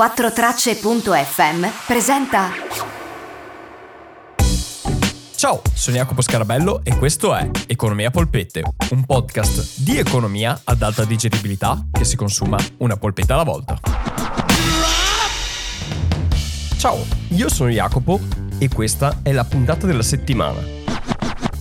4tracce.fm presenta Ciao, sono Jacopo Scarabello e questo è Economia Polpette, un podcast di economia ad alta digeribilità che si consuma una polpetta alla volta. Ciao, io sono Jacopo e questa è la puntata della settimana.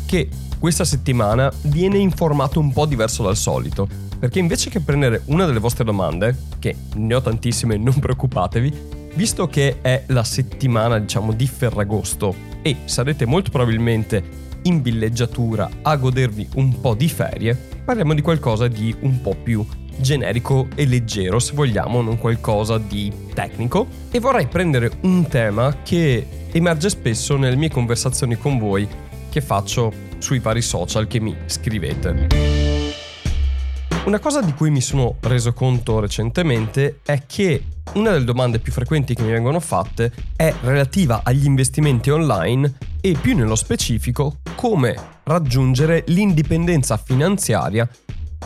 Che questa settimana viene in formato un po' diverso dal solito, perché invece che prendere una delle vostre domande, che ne ho tantissime, non preoccupatevi, visto che è la settimana, diciamo, di Ferragosto e sarete molto probabilmente in villeggiatura a godervi un po' di ferie, parliamo di qualcosa di un po' più generico e leggero, se vogliamo, non qualcosa di tecnico. E vorrei prendere un tema che emerge spesso nelle mie conversazioni con voi che faccio sui vari social che mi scrivete. Una cosa di cui mi sono reso conto recentemente è che una delle domande più frequenti che mi vengono fatte è relativa agli investimenti online e più nello specifico come raggiungere l'indipendenza finanziaria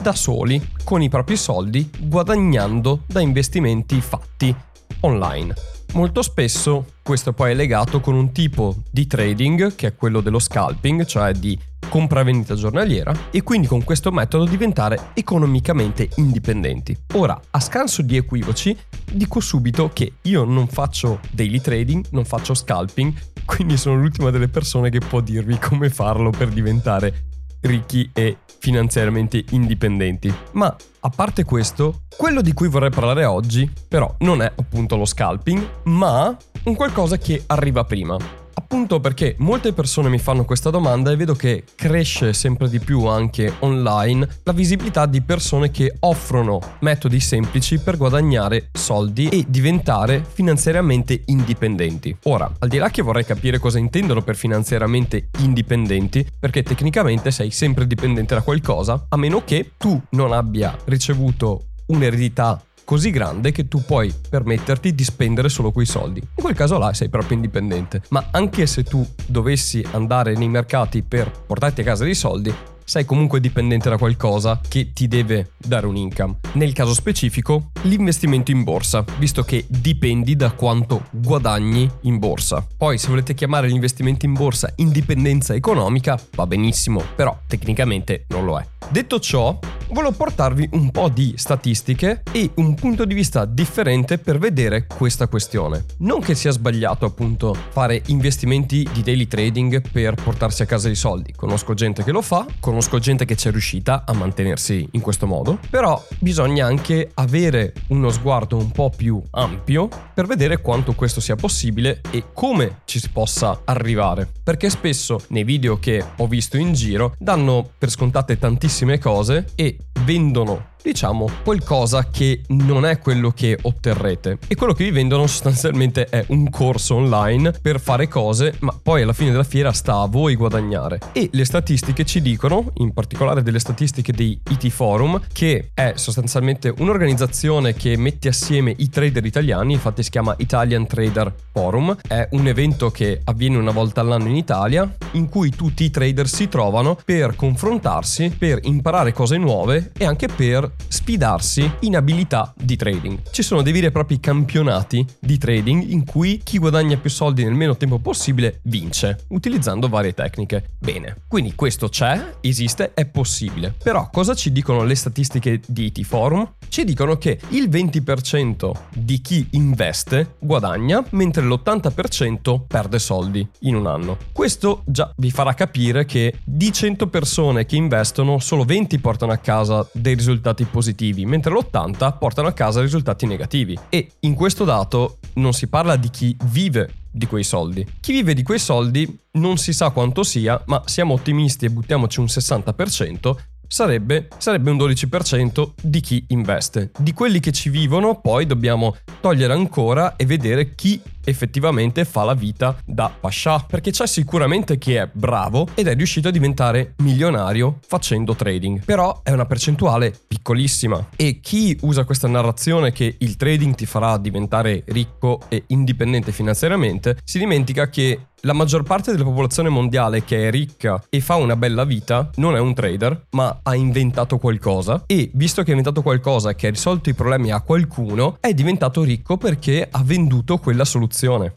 da soli con i propri soldi guadagnando da investimenti fatti online. Molto spesso questo poi è legato con un tipo di trading che è quello dello scalping, cioè di compravendita giornaliera e quindi con questo metodo diventare economicamente indipendenti. Ora, a scanso di equivoci, dico subito che io non faccio daily trading, non faccio scalping, quindi sono l'ultima delle persone che può dirvi come farlo per diventare ricchi e finanziariamente indipendenti. Ma a parte questo, quello di cui vorrei parlare oggi però non è appunto lo scalping, ma un qualcosa che arriva prima. Appunto perché molte persone mi fanno questa domanda e vedo che cresce sempre di più anche online la visibilità di persone che offrono metodi semplici per guadagnare soldi e diventare finanziariamente indipendenti. Ora, al di là che vorrei capire cosa intendono per finanziariamente indipendenti, perché tecnicamente sei sempre dipendente da qualcosa, a meno che tu non abbia ricevuto un'eredità così grande che tu puoi permetterti di spendere solo quei soldi. In quel caso là sei proprio indipendente. Ma anche se tu dovessi andare nei mercati per portarti a casa dei soldi, sei comunque dipendente da qualcosa che ti deve dare un income. Nel caso specifico, l'investimento in borsa, visto che dipendi da quanto guadagni in borsa. Poi, se volete chiamare l'investimento in borsa indipendenza economica, va benissimo, però tecnicamente non lo è. Detto ciò, volevo portarvi un po' di statistiche e un punto di vista differente per vedere questa questione. Non che sia sbagliato appunto fare investimenti di daily trading per portarsi a casa i soldi, conosco gente che lo fa, conosco gente che c'è riuscita a mantenersi in questo modo, però bisogna anche avere uno sguardo un po' più ampio per vedere quanto questo sia possibile e come ci si possa arrivare, perché spesso nei video che ho visto in giro danno per scontate tantissime cose e vendono diciamo, qualcosa che non è quello che otterrete. E quello che vi vendono sostanzialmente è un corso online per fare cose, ma poi alla fine della fiera sta a voi guadagnare. E le statistiche ci dicono, in particolare delle statistiche dei IT Forum, che è sostanzialmente un'organizzazione che mette assieme i trader italiani, infatti si chiama Italian Trader Forum, è un evento che avviene una volta all'anno in Italia, in cui tutti i trader si trovano per confrontarsi, per imparare cose nuove e anche per sfidarsi in abilità di trading. Ci sono dei veri e propri campionati di trading in cui chi guadagna più soldi nel meno tempo possibile vince, utilizzando varie tecniche. Bene, quindi questo c'è, esiste, è possibile. Però cosa ci dicono le statistiche di IT Forum? Ci dicono che il 20% di chi investe guadagna, mentre l'80% perde soldi in un anno. Questo già vi farà capire che di 100 persone che investono, solo 20 portano a casa dei risultati risultati positivi, mentre l'80 portano a casa risultati negativi. E in questo dato non si parla di chi vive di quei soldi. Chi vive di quei soldi non si sa quanto sia, ma siamo ottimisti e buttiamoci un 60%, sarebbe, sarebbe un 12% di chi investe. Di quelli che ci vivono poi dobbiamo togliere ancora e vedere chi effettivamente fa la vita da pascià, perché c'è sicuramente chi è bravo ed è riuscito a diventare milionario facendo trading, però è una percentuale piccolissima e chi usa questa narrazione che il trading ti farà diventare ricco e indipendente finanziariamente si dimentica che la maggior parte della popolazione mondiale che è ricca e fa una bella vita non è un trader, ma ha inventato qualcosa e visto che ha inventato qualcosa che ha risolto i problemi a qualcuno, è diventato ricco perché ha venduto quella soluzione.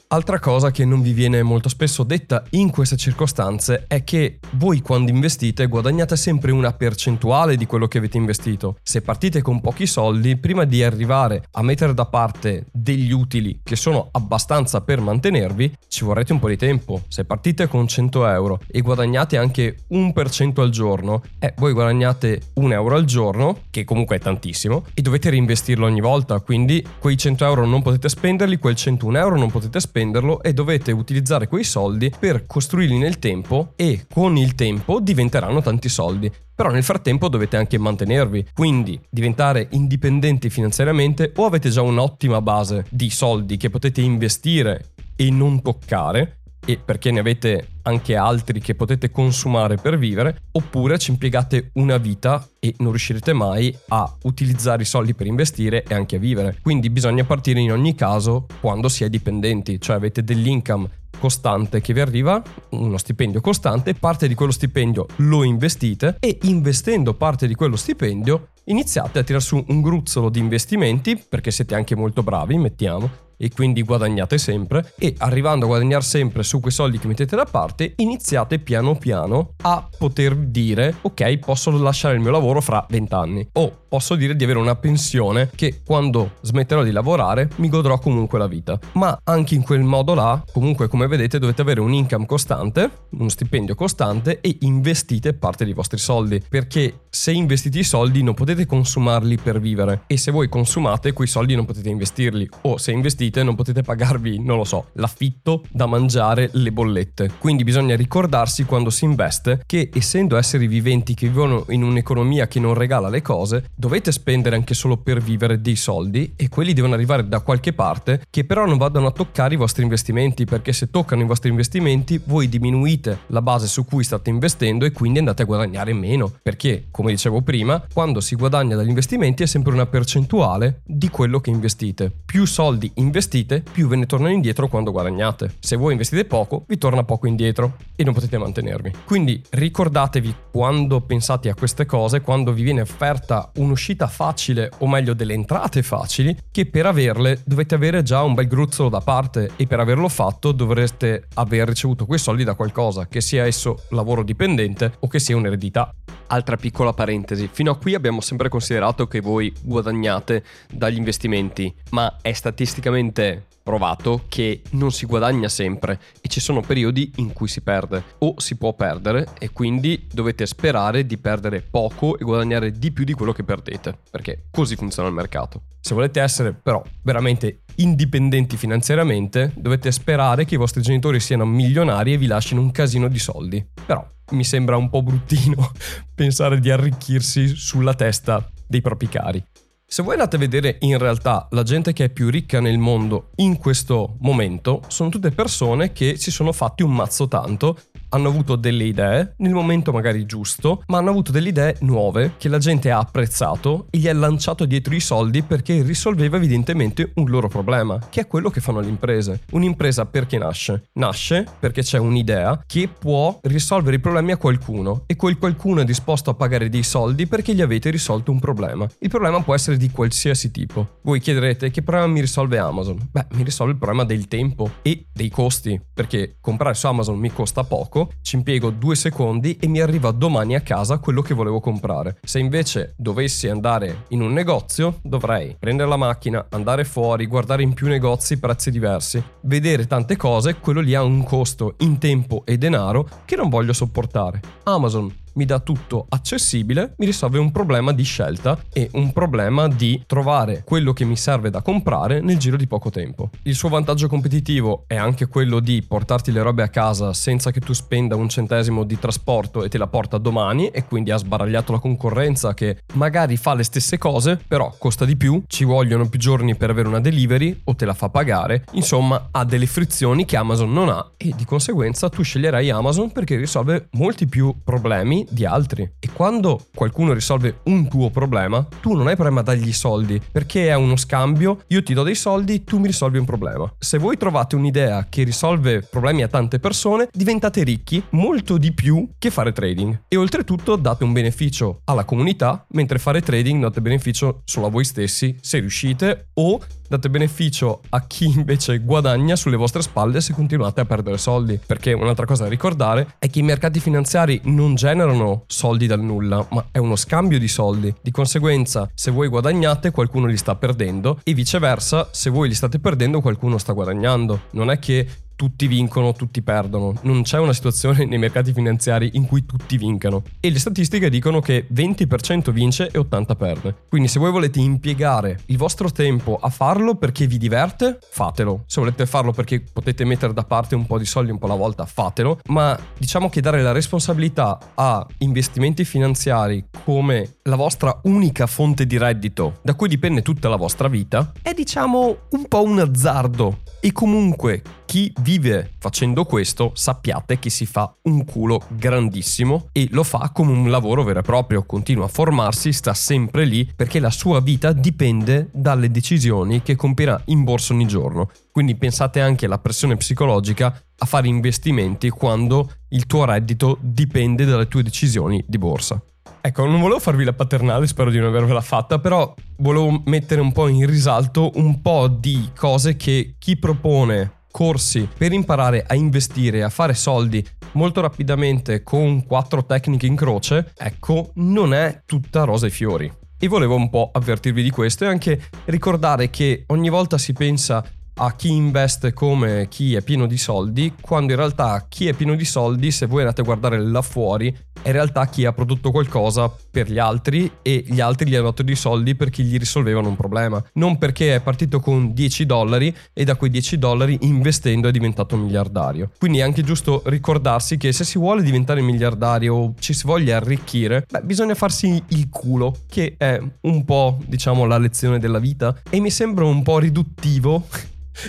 Altra cosa che non vi viene molto spesso detta in queste circostanze è che voi quando investite guadagnate sempre una percentuale di quello che avete investito. Se partite con pochi soldi, prima di arrivare a mettere da parte degli utili che sono abbastanza per mantenervi, ci vorrete un po' di tempo. Tempo, se partite con 100 euro e guadagnate anche un per cento al giorno, eh, voi guadagnate un euro al giorno, che comunque è tantissimo, e dovete reinvestirlo ogni volta, quindi quei 100 euro non potete spenderli, quel 101 euro non potete spenderlo e dovete utilizzare quei soldi per costruirli nel tempo e con il tempo diventeranno tanti soldi. Però nel frattempo dovete anche mantenervi, quindi diventare indipendenti finanziariamente o avete già un'ottima base di soldi che potete investire e non toccare, e perché ne avete anche altri che potete consumare per vivere, oppure ci impiegate una vita e non riuscirete mai a utilizzare i soldi per investire e anche a vivere. Quindi bisogna partire in ogni caso quando si è dipendenti, cioè avete dell'income costante che vi arriva, uno stipendio costante, parte di quello stipendio lo investite e investendo parte di quello stipendio iniziate a tirare su un gruzzolo di investimenti perché siete anche molto bravi, mettiamo, e quindi guadagnate sempre. E arrivando a guadagnare sempre su quei soldi che mettete da parte iniziate piano piano a poter dire ok posso lasciare il mio lavoro fra 20 anni o posso dire di avere una pensione che quando smetterò di lavorare mi godrò comunque la vita. Ma anche in quel modo là comunque come vedete dovete avere un income costante uno stipendio costante e investite parte dei vostri soldi. Perché se investite i soldi non potete consumarli per vivere. E se voi consumate quei soldi non potete investirli. O se investite investite non potete pagarvi, non lo so, l'affitto da mangiare, le bollette. Quindi bisogna ricordarsi quando si investe che essendo esseri viventi che vivono in un'economia che non regala le cose, dovete spendere anche solo per vivere dei soldi e quelli devono arrivare da qualche parte che però non vadano a toccare i vostri investimenti perché se toccano i vostri investimenti voi diminuite la base su cui state investendo e quindi andate a guadagnare meno perché come dicevo prima quando si guadagna dagli investimenti è sempre una percentuale di quello che investite più soldi investite investite, più ve ne tornano indietro quando guadagnate. Se voi investite poco, vi torna poco indietro e non potete mantenervi. Quindi ricordatevi quando pensate a queste cose, quando vi viene offerta un'uscita facile, o meglio delle entrate facili, che per averle dovete avere già un bel gruzzolo da parte e per averlo fatto dovreste aver ricevuto quei soldi da qualcosa, che sia esso lavoro dipendente o che sia un'eredità. Altra piccola parentesi, fino a qui abbiamo sempre considerato che voi guadagnate dagli investimenti, ma è statisticamente provato che non si guadagna sempre e ci sono periodi in cui si perde o si può perdere e quindi dovete sperare di perdere poco e guadagnare di più di quello che perdete, perché così funziona il mercato. Se volete essere però veramente indipendenti finanziariamente, dovete sperare che i vostri genitori siano milionari e vi lasciano un casino di soldi. Però mi sembra un po' bruttino pensare di arricchirsi sulla testa dei propri cari. Se voi andate a vedere in realtà la gente che è più ricca nel mondo in questo momento, sono tutte persone che si sono fatti un mazzo tanto hanno avuto delle idee nel momento magari giusto, ma hanno avuto delle idee nuove che la gente ha apprezzato e gli ha lanciato dietro i soldi perché risolveva evidentemente un loro problema, che è quello che fanno le imprese. Un'impresa perché nasce? Nasce perché c'è un'idea che può risolvere i problemi a qualcuno e quel qualcuno è disposto a pagare dei soldi perché gli avete risolto un problema. Il problema può essere di qualsiasi tipo. Voi chiederete che problema mi risolve Amazon? Beh, mi risolve il problema del tempo e dei costi, perché comprare su Amazon mi costa poco ci impiego due secondi e mi arriva domani a casa quello che volevo comprare. Se invece dovessi andare in un negozio, dovrei prendere la macchina, andare fuori, guardare in più negozi prezzi diversi, vedere tante cose, quello lì ha un costo in tempo e denaro che non voglio sopportare. Amazon mi dà tutto accessibile, mi risolve un problema di scelta e un problema di trovare quello che mi serve da comprare nel giro di poco tempo. Il suo vantaggio competitivo è anche quello di portarti le robe a casa senza che tu spenda un centesimo di trasporto e te la porta domani e quindi ha sbaragliato la concorrenza che magari fa le stesse cose, però costa di più, ci vogliono più giorni per avere una delivery o te la fa pagare, insomma ha delle frizioni che Amazon non ha e di conseguenza tu sceglierai Amazon perché risolve molti più problemi di altri. E quando qualcuno risolve un tuo problema, tu non hai problema a dargli soldi perché è uno scambio, io ti do dei soldi, tu mi risolvi un problema. Se voi trovate un'idea che risolve problemi a tante persone, diventate ricchi molto di più che fare trading. E oltretutto date un beneficio alla comunità, mentre fare trading date beneficio solo a voi stessi se riuscite o date beneficio a chi invece guadagna sulle vostre spalle se continuate a perdere soldi. Perché un'altra cosa da ricordare è che i mercati finanziari non generano soldi dal nulla, ma è uno scambio di soldi. Di conseguenza, se voi guadagnate, qualcuno li sta perdendo e viceversa, se voi li state perdendo, qualcuno sta guadagnando. Non è che tutti vincono, tutti perdono. Non c'è una situazione nei mercati finanziari in cui tutti vincano. E le statistiche dicono che 20% vince e 80% perde. Quindi se voi volete impiegare il vostro tempo a farlo perché vi diverte, fatelo. Se volete farlo perché potete mettere da parte un po' di soldi un po' alla volta, fatelo. Ma diciamo che dare la responsabilità a investimenti finanziari come la vostra unica fonte di reddito, da cui dipende tutta la vostra vita, è diciamo un po' un azzardo. E comunque chi vive facendo questo sappiate che si fa un culo grandissimo e lo fa come un lavoro vero e proprio, continua a formarsi, sta sempre lì perché la sua vita dipende dalle decisioni che compierà in borsa ogni giorno. Quindi pensate anche alla pressione psicologica a fare investimenti quando il tuo reddito dipende dalle tue decisioni di borsa. Ecco, non volevo farvi la paternale, spero di non avervela fatta, però volevo mettere un po' in risalto un po' di cose che chi propone corsi per imparare a investire, a fare soldi molto rapidamente con quattro tecniche in croce, ecco, non è tutta rosa e fiori. E volevo un po' avvertirvi di questo e anche ricordare che ogni volta si pensa a chi investe come chi è pieno di soldi, quando in realtà chi è pieno di soldi, se voi andate a guardare là fuori, è in realtà chi ha prodotto qualcosa per gli altri e gli altri gli hanno dato dei soldi perché gli risolvevano un problema. Non perché è partito con 10 dollari e da quei 10 dollari investendo è diventato miliardario. Quindi è anche giusto ricordarsi che se si vuole diventare miliardario o ci si voglia arricchire, beh, bisogna farsi il culo, che è un po', diciamo, la lezione della vita. E mi sembra un po' riduttivo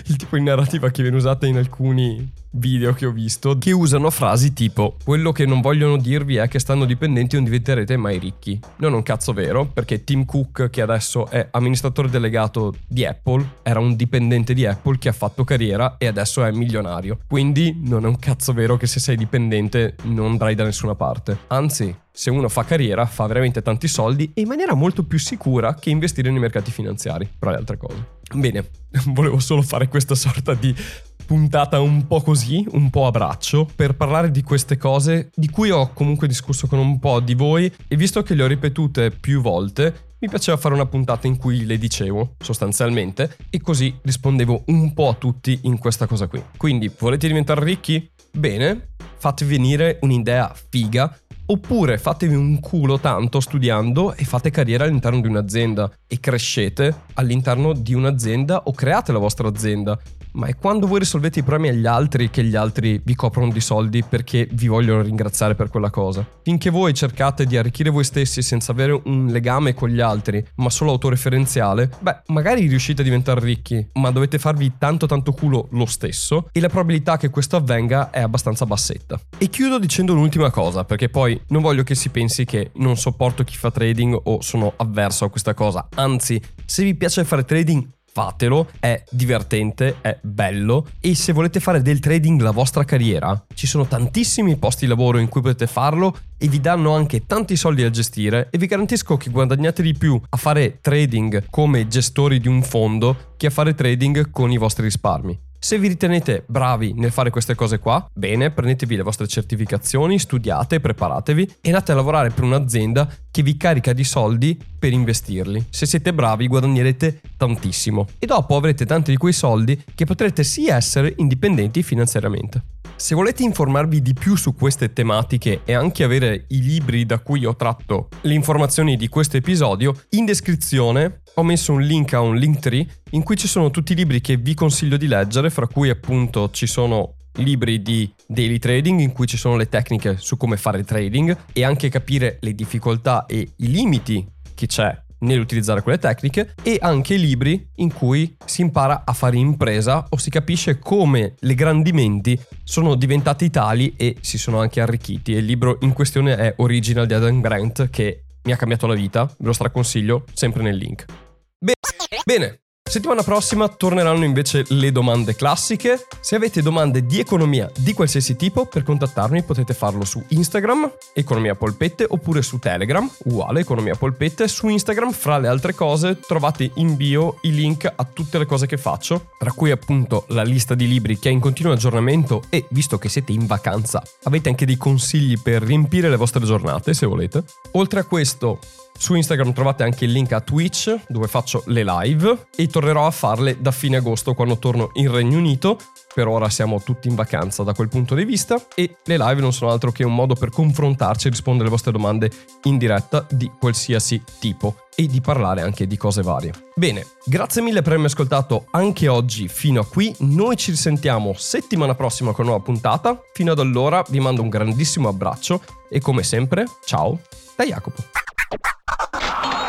il tipo di narrativa che viene usata in alcuni video che ho visto che usano frasi tipo quello che non vogliono dirvi è che stanno dipendenti non diventerete mai ricchi. Non è un cazzo vero perché Tim Cook che adesso è amministratore delegato di Apple era un dipendente di Apple che ha fatto carriera e adesso è milionario. Quindi non è un cazzo vero che se sei dipendente non andrai da nessuna parte. Anzi, se uno fa carriera fa veramente tanti soldi e in maniera molto più sicura che investire nei mercati finanziari, tra le altre cose. Bene, volevo solo fare questa sorta di puntata un po' così, un po' a braccio, per parlare di queste cose di cui ho comunque discusso con un po' di voi e visto che le ho ripetute più volte, mi piaceva fare una puntata in cui le dicevo sostanzialmente e così rispondevo un po' a tutti in questa cosa qui. Quindi, volete diventare ricchi? Bene, fate venire un'idea figa Oppure fatevi un culo tanto studiando e fate carriera all'interno di un'azienda e crescete all'interno di un'azienda o create la vostra azienda ma è quando voi risolvete i problemi agli altri che gli altri vi coprono di soldi perché vi vogliono ringraziare per quella cosa. Finché voi cercate di arricchire voi stessi senza avere un legame con gli altri, ma solo autoreferenziale, beh, magari riuscite a diventare ricchi, ma dovete farvi tanto tanto culo lo stesso e la probabilità che questo avvenga è abbastanza bassetta. E chiudo dicendo un'ultima cosa, perché poi non voglio che si pensi che non sopporto chi fa trading o sono avverso a questa cosa. Anzi, se vi piace fare trading, fatelo, è divertente, è bello e se volete fare del trading la vostra carriera, ci sono tantissimi posti di lavoro in cui potete farlo e vi danno anche tanti soldi da gestire e vi garantisco che guadagnate di più a fare trading come gestori di un fondo che a fare trading con i vostri risparmi. Se vi ritenete bravi nel fare queste cose qua, bene, prendetevi le vostre certificazioni, studiate, preparatevi e andate a lavorare per un'azienda che vi carica di soldi per investirli. Se siete bravi guadagnerete tantissimo e dopo avrete tanti di quei soldi che potrete sì essere indipendenti finanziariamente. Se volete informarvi di più su queste tematiche e anche avere i libri da cui ho tratto le informazioni di questo episodio, in descrizione ho messo un link a un link tree in cui ci sono tutti i libri che vi consiglio di leggere, fra cui appunto ci sono libri di daily trading in cui ci sono le tecniche su come fare trading e anche capire le difficoltà e i limiti che c'è nell'utilizzare quelle tecniche e anche libri in cui si impara a fare impresa o si capisce come le grandi menti sono diventati tali e si sono anche arricchiti. E il libro in questione è Original di Adam Grant che mi ha cambiato la vita, ve lo straconsiglio sempre nel link. Bene, Settimana prossima torneranno invece le domande classiche. Se avete domande di economia di qualsiasi tipo, per contattarmi potete farlo su Instagram, Economia Polpette, oppure su Telegram, uguale Economia Polpette. Su Instagram, fra le altre cose, trovate in bio i link a tutte le cose che faccio, tra cui appunto la lista di libri che è in continuo aggiornamento e, visto che siete in vacanza, avete anche dei consigli per riempire le vostre giornate, se volete. Oltre a questo, su Instagram trovate anche il link a Twitch dove faccio le live e tornerò a farle da fine agosto quando torno in Regno Unito. Per ora siamo tutti in vacanza da quel punto di vista e le live non sono altro che un modo per confrontarci e rispondere alle vostre domande in diretta di qualsiasi tipo e di parlare anche di cose varie. Bene, grazie mille per avermi ascoltato anche oggi fino a qui. Noi ci risentiamo settimana prossima con una nuova puntata. Fino ad allora vi mando un grandissimo abbraccio e come sempre, ciao da Jacopo. Oh,